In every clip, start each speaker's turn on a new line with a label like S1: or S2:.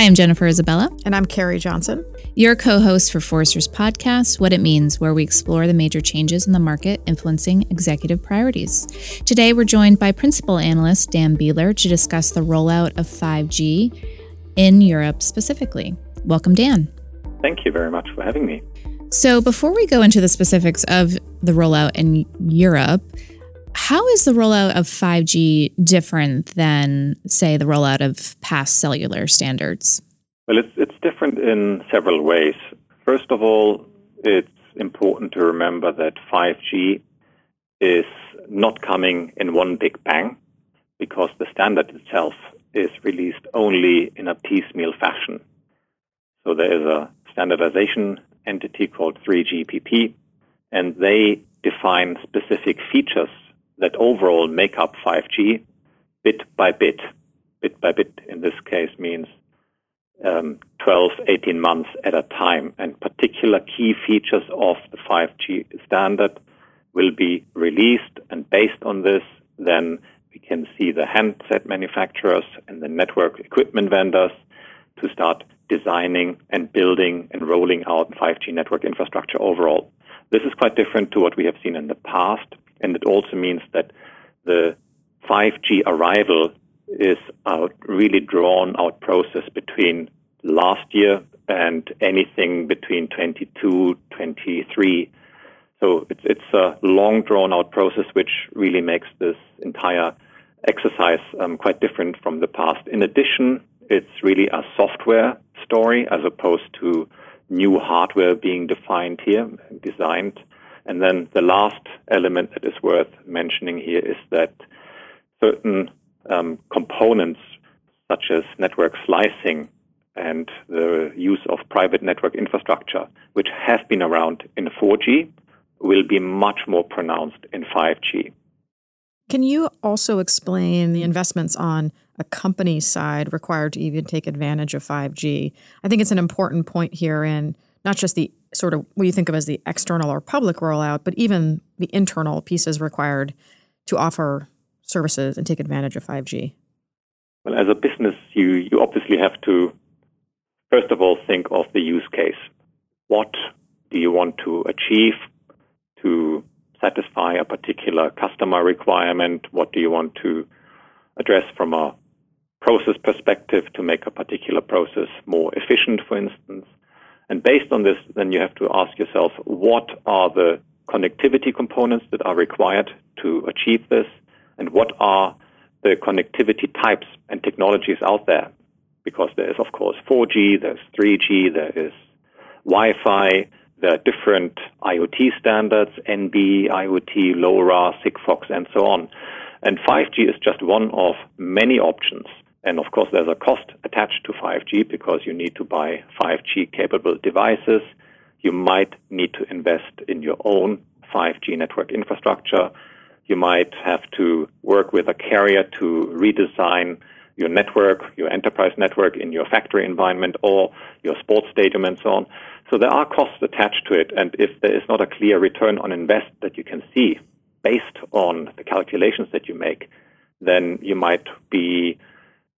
S1: Hi, I'm Jennifer Isabella.
S2: And I'm Carrie Johnson.
S1: Your co host for Forrester's podcast, What It Means, where we explore the major changes in the market influencing executive priorities. Today, we're joined by principal analyst Dan Bieler to discuss the rollout of 5G in Europe specifically. Welcome, Dan.
S3: Thank you very much for having me.
S1: So, before we go into the specifics of the rollout in Europe, how is the rollout of 5G different than, say, the rollout of past cellular standards?
S3: Well, it's, it's different in several ways. First of all, it's important to remember that 5G is not coming in one big bang because the standard itself is released only in a piecemeal fashion. So there is a standardization entity called 3GPP, and they define specific features that overall make up 5G bit by bit. Bit by bit in this case means um, 12, 18 months at a time. And particular key features of the 5G standard will be released. And based on this, then we can see the handset manufacturers and the network equipment vendors to start designing and building and rolling out 5G network infrastructure overall. This is quite different to what we have seen in the past. And it also means that the 5G arrival is a really drawn out process between last year and anything between 22, 23. So it's, it's a long drawn out process, which really makes this entire exercise um, quite different from the past. In addition, it's really a software story as opposed to new hardware being defined here designed. And then the last element that is worth mentioning here is that certain um, components, such as network slicing and the use of private network infrastructure, which have been around in 4G, will be much more pronounced in 5G.
S2: Can you also explain the investments on a company side required to even take advantage of 5G? I think it's an important point here in not just the sort of what you think of as the external or public rollout, but even the internal pieces required to offer services and take advantage of 5G?
S3: Well, as a business, you, you obviously have to, first of all, think of the use case. What do you want to achieve to satisfy a particular customer requirement? What do you want to address from a process perspective to make a particular process more efficient, for instance? And based on this, then you have to ask yourself, what are the connectivity components that are required to achieve this? And what are the connectivity types and technologies out there? Because there is, of course, 4G, there's 3G, there is Wi-Fi, there are different IoT standards, NB, IoT, LoRa, Sigfox, and so on. And 5G is just one of many options and of course, there's a cost attached to 5G because you need to buy 5G capable devices. You might need to invest in your own 5G network infrastructure. You might have to work with a carrier to redesign your network, your enterprise network in your factory environment or your sports stadium and so on. So there are costs attached to it. And if there is not a clear return on invest that you can see based on the calculations that you make, then you might be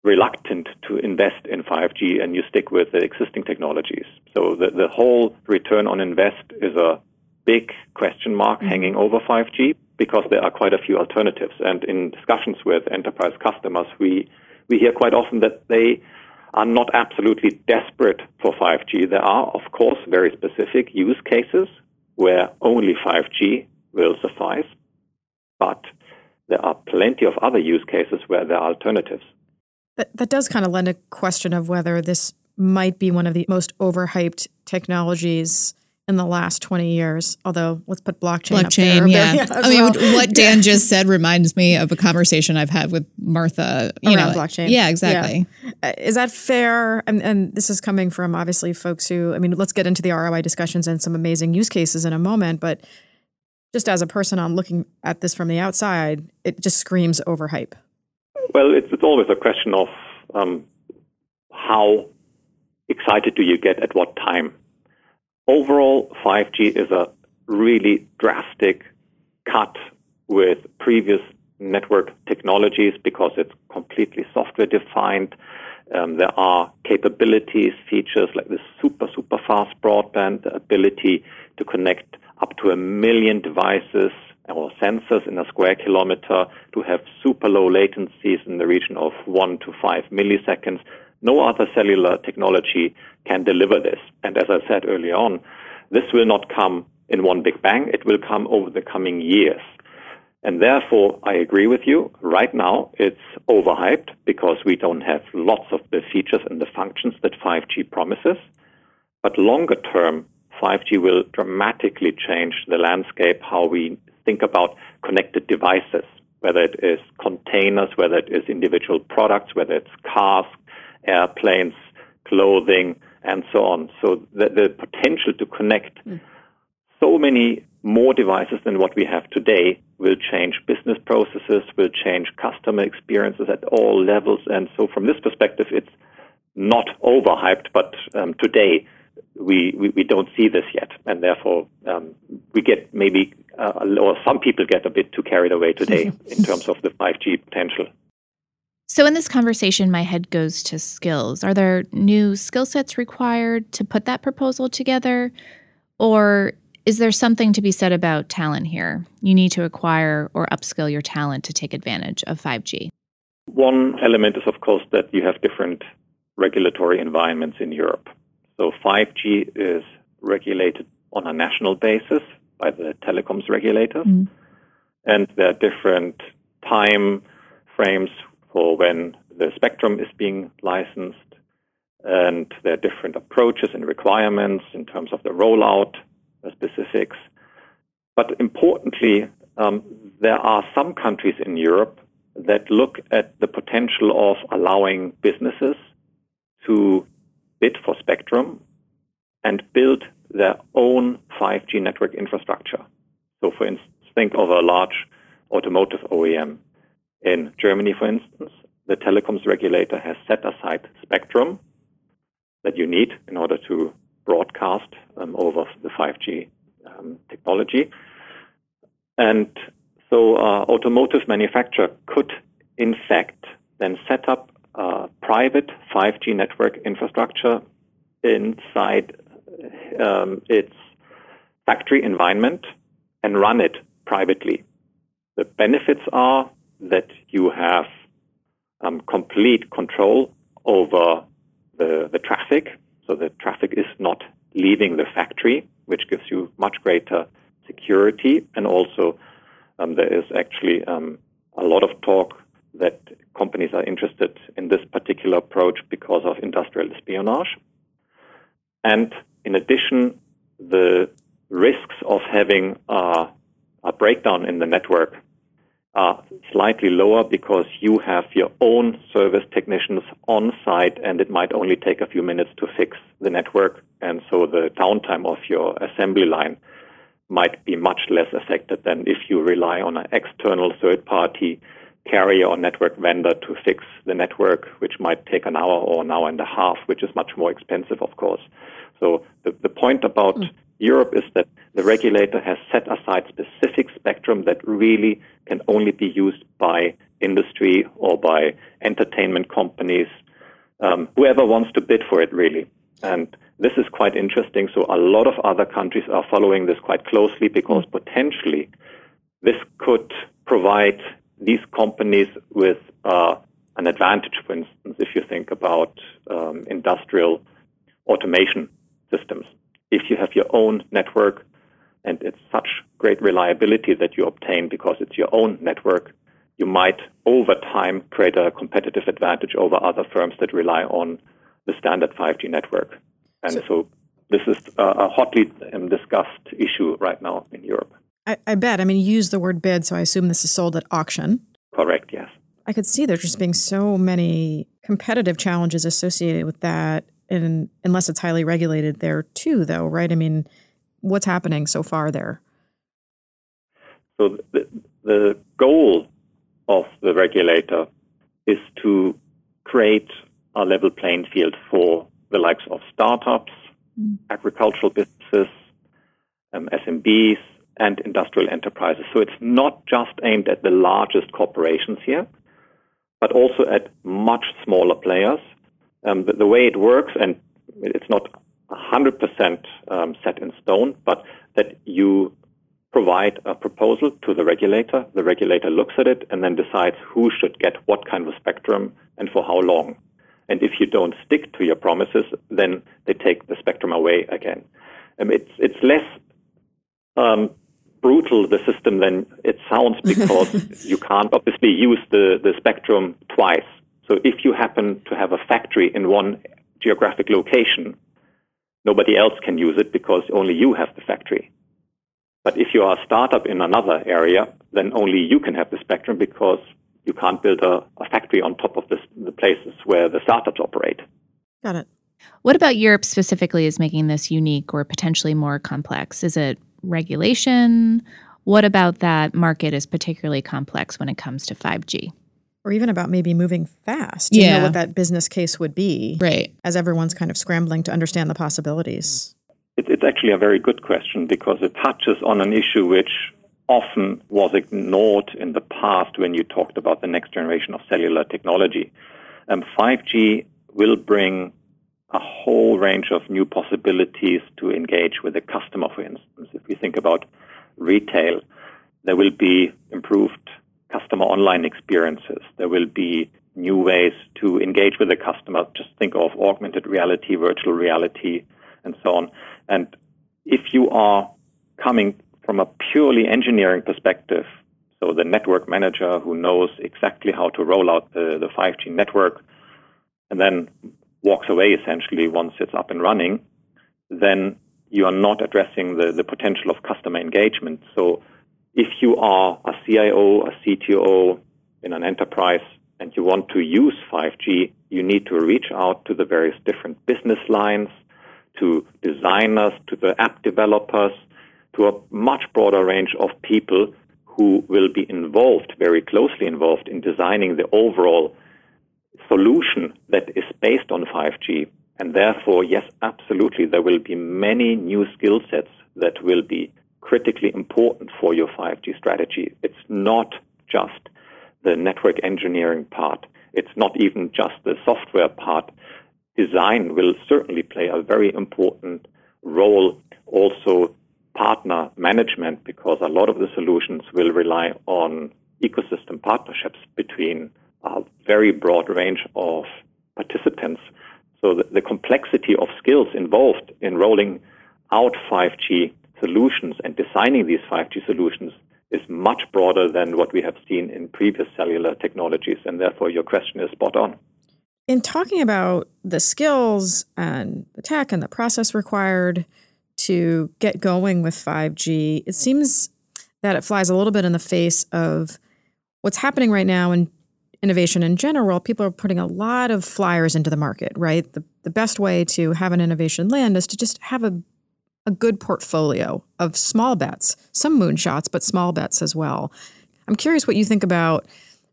S3: reluctant to invest in 5G and you stick with the existing technologies. So the, the whole return on invest is a big question mark mm-hmm. hanging over 5G because there are quite a few alternatives. And in discussions with enterprise customers, we, we hear quite often that they are not absolutely desperate for 5G. There are, of course, very specific use cases where only 5G will suffice, but there are plenty of other use cases where there are alternatives.
S2: That, that does kind of lend a question of whether this might be one of the most overhyped technologies in the last 20 years. Although, let's put blockchain,
S1: blockchain yeah. yeah I mean, well. what Dan yeah. just said reminds me of a conversation I've had with Martha.
S2: You Around know, blockchain.
S1: Yeah, exactly.
S2: Yeah. Uh, is that fair? And, and this is coming from obviously folks who, I mean, let's get into the ROI discussions and some amazing use cases in a moment. But just as a person on looking at this from the outside, it just screams overhype.
S3: Well, it's, it's always a question of um, how excited do you get at what time. Overall, 5G is a really drastic cut with previous network technologies because it's completely software defined. Um, there are capabilities, features like the super, super fast broadband, the ability to connect up to a million devices or sensors in a square kilometer to have super low latencies in the region of one to five milliseconds. No other cellular technology can deliver this. And as I said earlier on, this will not come in one big bang. It will come over the coming years. And therefore, I agree with you. Right now, it's overhyped because we don't have lots of the features and the functions that 5G promises. But longer term, 5G will dramatically change the landscape, how we think about connected devices, whether it is containers, whether it is individual products, whether it's cars, airplanes, clothing, and so on. So the, the potential to connect mm. so many more devices than what we have today will change business processes, will change customer experiences at all levels. And so from this perspective, it's not overhyped, but um, today we, we, we, don't see this yet. And therefore, um, we get maybe, uh, or some people get a bit too carried away today in terms of the 5G potential.
S1: So, in this conversation, my head goes to skills. Are there new skill sets required to put that proposal together? Or is there something to be said about talent here? You need to acquire or upskill your talent to take advantage of 5G.
S3: One element is, of course, that you have different regulatory environments in Europe. So 5G is regulated on a national basis by the telecoms regulator. Mm. And there are different time frames for when the spectrum is being licensed. And there are different approaches and requirements in terms of the rollout specifics. But importantly, um, there are some countries in Europe that look at the potential of allowing businesses to bid for spectrum and build their own 5G network infrastructure. So, for instance, think of a large automotive OEM in Germany, for instance, the telecoms regulator has set aside spectrum that you need in order to broadcast um, over the 5G um, technology. And so, uh, automotive manufacturer could, in fact, then set up a private 5G network infrastructure inside um, its factory environment and run it privately. The benefits are that you have um, complete control over the, the traffic. So the traffic is not leaving the factory, which gives you much greater security. And also, um, there is actually um, a lot of talk that companies are interested in this particular approach because of industrial espionage. And in addition, the risks of having a breakdown in the network are slightly lower because you have your own service technicians on site and it might only take a few minutes to fix the network. And so the downtime of your assembly line might be much less affected than if you rely on an external third party carrier or network vendor to fix the network, which might take an hour or an hour and a half, which is much more expensive, of course. So the, the point about mm. Europe is that the regulator has set aside specific spectrum that really can only be used by industry or by entertainment companies, um, whoever wants to bid for it, really. And this is quite interesting. So a lot of other countries are following this quite closely because potentially this could provide these companies with uh, an advantage, for instance, if you think about um, industrial automation systems. If you have your own network and it's such great reliability that you obtain because it's your own network, you might over time create a competitive advantage over other firms that rely on the standard 5G network. And so, so this is a hotly um, discussed issue right now in Europe.
S2: I, I bet. I mean, you use the word bid, so I assume this is sold at auction.
S3: Correct, yes.
S2: I could see there just being so many competitive challenges associated with that, and unless it's highly regulated there too, though, right? I mean, what's happening so far there?
S3: So the, the goal of the regulator is to create a level playing field for the likes of startups, mm. agricultural businesses, um, SMBs, and industrial enterprises. So it's not just aimed at the largest corporations here, but also at much smaller players Um, the, the, way it works, and it's not 100% um, set in stone, but that you provide a proposal to the regulator. The regulator looks at it and then decides who should get what kind of spectrum and for how long. And if you don't stick to your promises, then they take the spectrum away again. Um, it's it's less um, brutal the system than it sounds because you can't obviously use the, the spectrum twice. So if you happen to have a factory in one geographic location, nobody else can use it because only you have the factory. But if you are a startup in another area, then only you can have the spectrum because you can't build a, a factory on top of this, the places where the startups operate.
S2: Got it.
S1: What about Europe specifically is making this unique or potentially more complex? Is it regulation? What about that market is particularly complex when it comes to 5G?
S2: Or even about maybe moving fast. You yeah. know what that business case would be.
S1: Right.
S2: As everyone's kind of scrambling to understand the possibilities.
S3: it's actually a very good question because it touches on an issue which often was ignored in the past when you talked about the next generation of cellular technology. Um, 5G will bring a whole range of new possibilities to engage with the customer, for instance. If we think about retail, there will be improved customer online experiences. There will be new ways to engage with the customer. Just think of augmented reality, virtual reality, and so on. And if you are coming from a purely engineering perspective, so the network manager who knows exactly how to roll out the, the 5G network and then walks away essentially once it's up and running, then you are not addressing the, the potential of customer engagement. So if you are a CIO, a CTO in an enterprise, and you want to use 5G, you need to reach out to the various different business lines, to designers, to the app developers, to a much broader range of people who will be involved, very closely involved in designing the overall solution that is based on 5G. And therefore, yes, absolutely, there will be many new skill sets that will be critically important for your 5G strategy. It's not just the network engineering part. It's not even just the software part. Design will certainly play a very important role also partner management because a lot of the solutions will rely on ecosystem partnerships between a very broad range of participants. So the, the complexity of skills involved in rolling out 5G solutions and designing these 5G solutions is much broader than what we have seen in previous cellular technologies. And therefore, your question is spot on.
S2: In talking about the skills and the tech and the process required, to get going with 5G, it seems that it flies a little bit in the face of what's happening right now in innovation in general. People are putting a lot of flyers into the market, right? The, the best way to have an innovation land is to just have a, a good portfolio of small bets, some moonshots, but small bets as well. I'm curious what you think about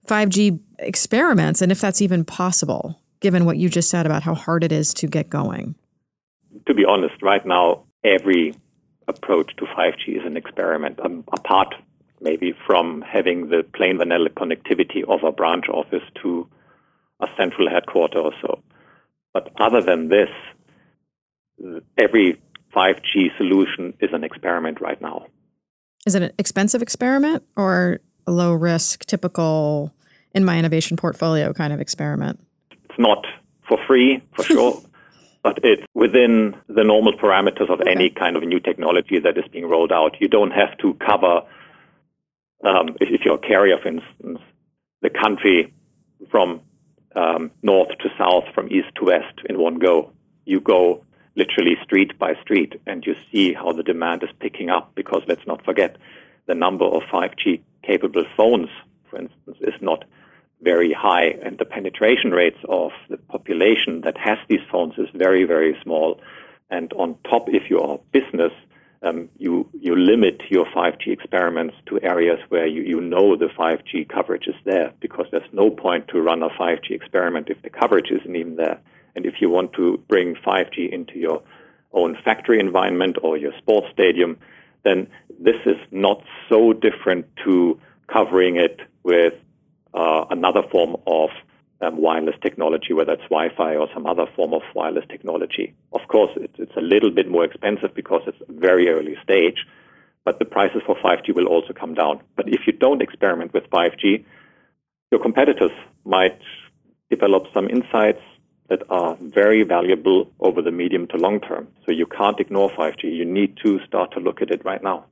S2: 5G experiments and if that's even possible, given what you just said about how hard it is to get going.
S3: To be honest, right now, every approach to 5G is an experiment, um, apart maybe from having the plain vanilla connectivity of a branch office to a central headquarter or so. But other than this, every 5G solution is an experiment right now.
S2: Is it an expensive experiment or a low risk, typical in my innovation portfolio kind of experiment?
S3: It's not for free, for sure but it's within the normal parameters of okay. any kind of new technology that is being rolled out. You don't have to cover, um, if, you're a carrier, for instance, the country from um, north to south, from east to west in one go. You go literally street by street and you see how the demand is picking up because let's not forget the number of 5G capable phones, for instance, is not very high, and the penetration rates of the population that has these phones is very, very small. And on top, if you are a business, um, you you limit your 5G experiments to areas where you, you know the 5G coverage is there, because there's no point to run a 5G experiment if the coverage isn't even there. And if you want to bring 5G into your own factory environment or your sports stadium, then this is not so different to covering it with uh, another form of um, wireless technology, whether it's Wi-Fi or some other form of wireless technology. Of course, it's, it's a little bit more expensive because it's very early stage, but the prices for 5G will also come down. But if you don't experiment with 5G, your competitors might develop some insights that are very valuable over the medium to long term. So you can't ignore 5G. You need to start to look at it right now.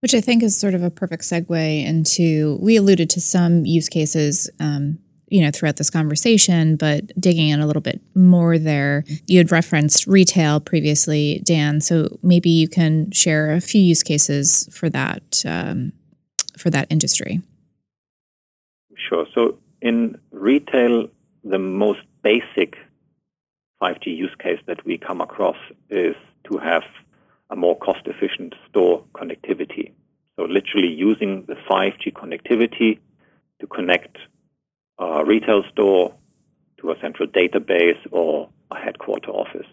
S1: Which I think is sort of a perfect segue into. We alluded to some use cases um, you know, throughout this conversation, but digging in a little bit more there. You had referenced retail previously, Dan, so maybe you can share a few use cases for that um, for that industry.
S3: Sure. So in retail, the most basic 5G use case that we come across is to have a more cost efficient store connectivity. So literally using the 5G connectivity to connect a retail store to a central database or a headquarter office.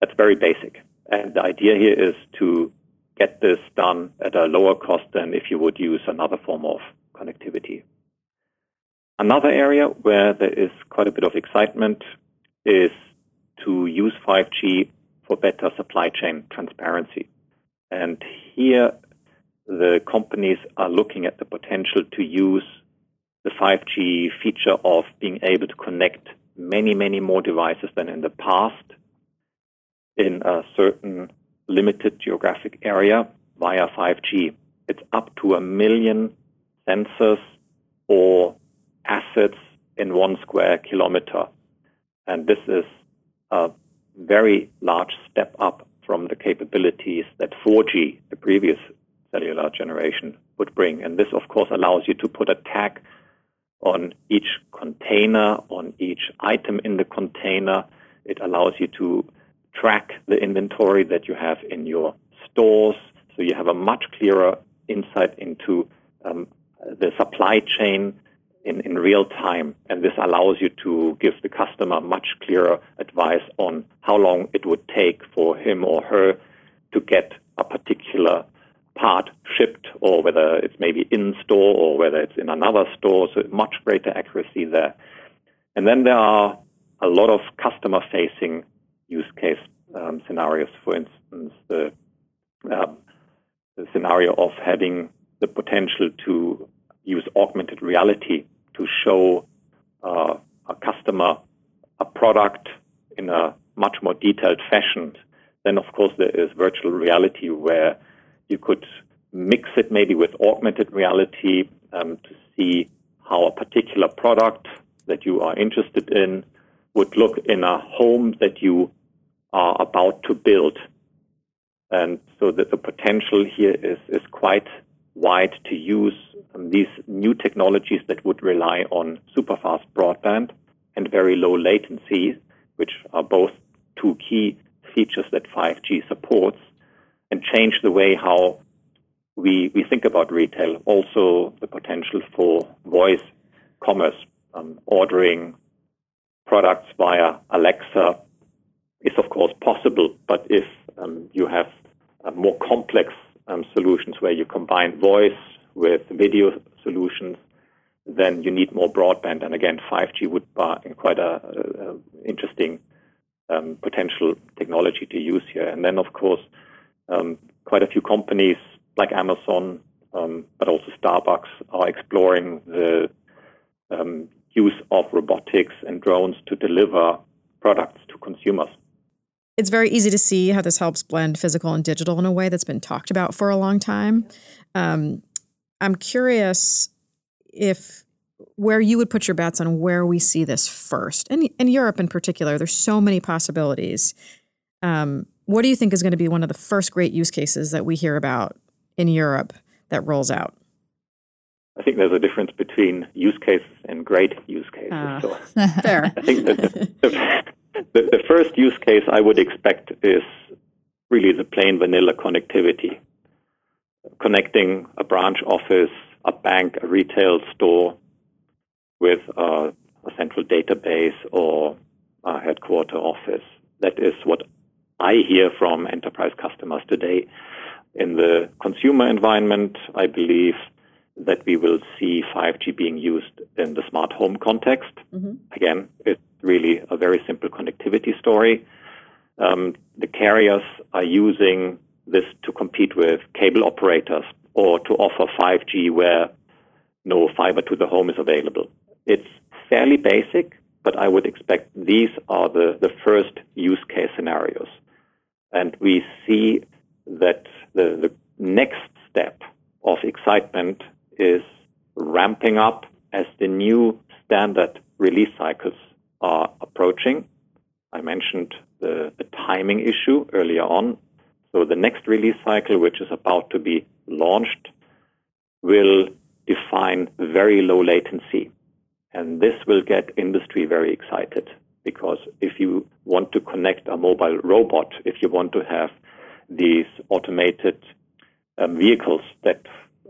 S3: That's very basic. And the idea here is to get this done at a lower cost than if you would use another form of connectivity. Another area where there is quite a bit of excitement is to use 5G for better supply chain transparency. And here, the companies are looking at the potential to use the 5G feature of being able to connect many, many more devices than in the past in a certain limited geographic area via 5G. It's up to a million sensors or assets in one square kilometer. And this is a very large step up from the capabilities that 4G, the previous cellular generation, would bring. And this, of course, allows you to put a tag on each container, on each item in the container. It allows you to track the inventory that you have in your stores. So you have a much clearer insight into um, the supply chain in, in real time. And this allows you to give the customer much clearer advice on how long it would take for him or her to get a particular part shipped or whether it's maybe in store or whether it's in another store. So much greater accuracy there. And then there are a lot of customer facing use case um, scenarios. For instance, the, um, the scenario of having the potential to use augmented reality to show uh, a customer a product in a much more detailed fashion. Then, of course, there is virtual reality where you could mix it maybe with augmented reality um, to see how a particular product that you are interested in would look in a home that you are about to build. And so that the potential here is, is quite wide to use um, these new technologies that would rely on super fast broadband and very low latency, which are both two key features that 5G supports and change the way how we, we think about retail. Also, the potential for voice commerce, um, ordering products via Alexa is, of course, possible. But if um, you have uh, more complex um, solutions where you combine voice with video solutions, then you need more broadband. And again, 5G would be quite a, a, a interesting um, potential technology to use here. And then, of course, um, quite a few companies like Amazon, um, but also Starbucks, are exploring the um, use of robotics and drones to deliver products to consumers.
S2: It's very easy to see how this helps blend physical and digital in a way that's been talked about for a long time. Um, I'm curious if where you would put your bets on where we see this first, and in Europe in particular, there's so many possibilities. Um, what do you think is going to be one of the first great use cases that we hear about in Europe that rolls out?
S3: I think there's a difference between use cases and great use cases. Uh,
S2: so fair.
S3: I think that the, the, the, first use case I would expect is really the plain vanilla connectivity, connecting a branch office, a bank, a retail store with a, a central database or a headquarter office. That is what I hear from enterprise customers today. In the consumer environment, I believe that we will see 5G being used in the smart home context. Mm-hmm. Again, it's really a very simple connectivity story. Um, the carriers are using this to compete with cable operators or to offer 5G where no fiber to the home is available. It's fairly basic, but I would expect these are the, the first use case scenarios. And we see that the, the next step of excitement is ramping up as the new standard release cycles are approaching. I mentioned the, the timing issue earlier on. So the next release cycle, which is about to be launched, will define very low latency. And this will get industry very excited because if you want to connect a mobile robot, if you want to have these automated um, vehicles that,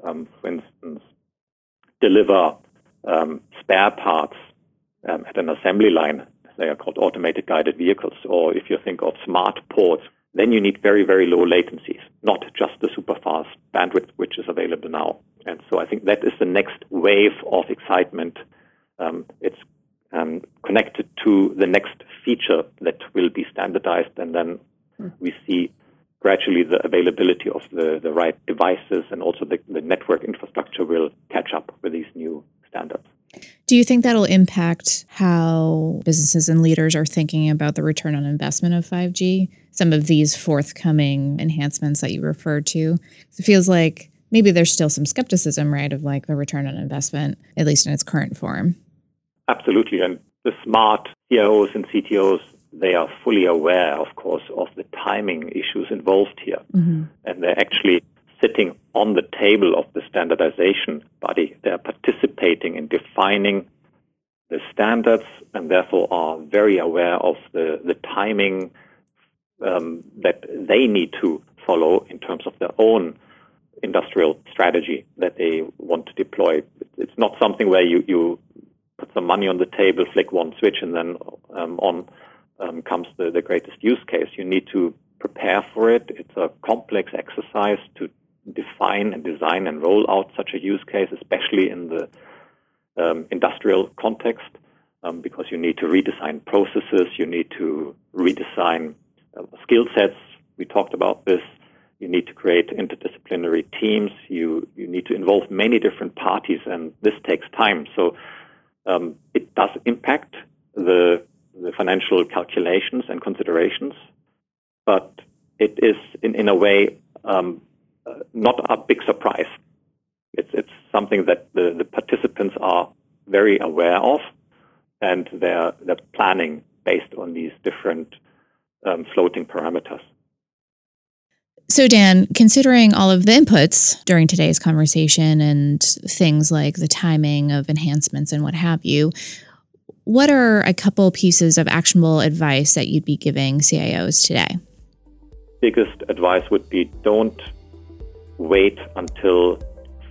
S3: um, for instance, deliver um, spare parts um, at an assembly line, they are called automated guided vehicles, or if you think of smart ports, then you need very, very low latencies, not just the super fast bandwidth which is available now. And so I think that is the next wave of excitement. Um, it's um, connected to the next feature that will be standardized, and then mm. we see gradually the availability of the, the right devices and also the, the network infrastructure will catch up with these new standards.
S1: Do you think that'll impact how businesses and leaders are thinking about the return on investment of 5G? Some of these forthcoming enhancements that you referred to. It feels like maybe there's still some skepticism, right, of like the return on investment, at least in its current form.
S3: Absolutely. And the smart CIOs and CTOs, they are fully aware, of course, of the timing issues involved here. Mm-hmm. And they're actually sitting on the table of the standardization body. They're participating in defining the standards and therefore are very aware of the, the timing um, that they need to follow in terms of their own industrial strategy that they want to deploy. It's not something where you, you put some money on the table, flick one switch, and then um, on um, comes the, the greatest use case. You need to prepare for it. It's a complex exercise to define and design and roll out such a use case, especially in the um, industrial context, um, because you need to redesign processes, you need to redesign uh, skill sets. We talked about this. You need to create interdisciplinary teams. You you need to involve many different parties, and this takes time. So um, it does impact the the financial calculations and considerations, but it is in, in a way um, uh, not a big surprise. It's, it's something that the, the participants are very aware of, and they're, they're planning based on these different um, floating parameters.
S1: So, Dan, considering all of the inputs during today's conversation and things like the timing of enhancements and what have you, what are a couple pieces of actionable advice that you'd be giving CIOs today?
S3: Biggest advice would be don't wait until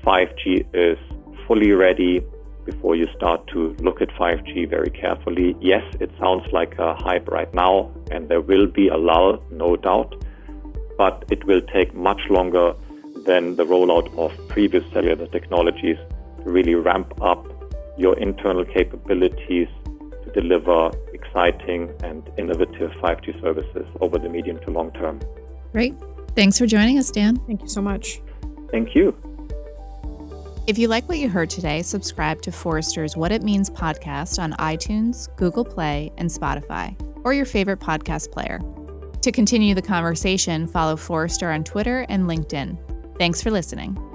S3: 5G is fully ready before you start to look at 5G very carefully. Yes, it sounds like a hype right now, and there will be a lull, no doubt, but it will take much longer than the rollout of previous cellular technologies to really ramp up your internal capabilities to deliver exciting and innovative 5G services over the medium to long term.
S1: Great. Thanks for joining us, Dan.
S2: Thank you so much.
S3: Thank you.
S1: If you like what you heard today, subscribe to Forrester's What It Means podcast on iTunes, Google Play, and Spotify, or your favorite podcast player. To continue the conversation, follow Forrester on Twitter and LinkedIn. Thanks for listening.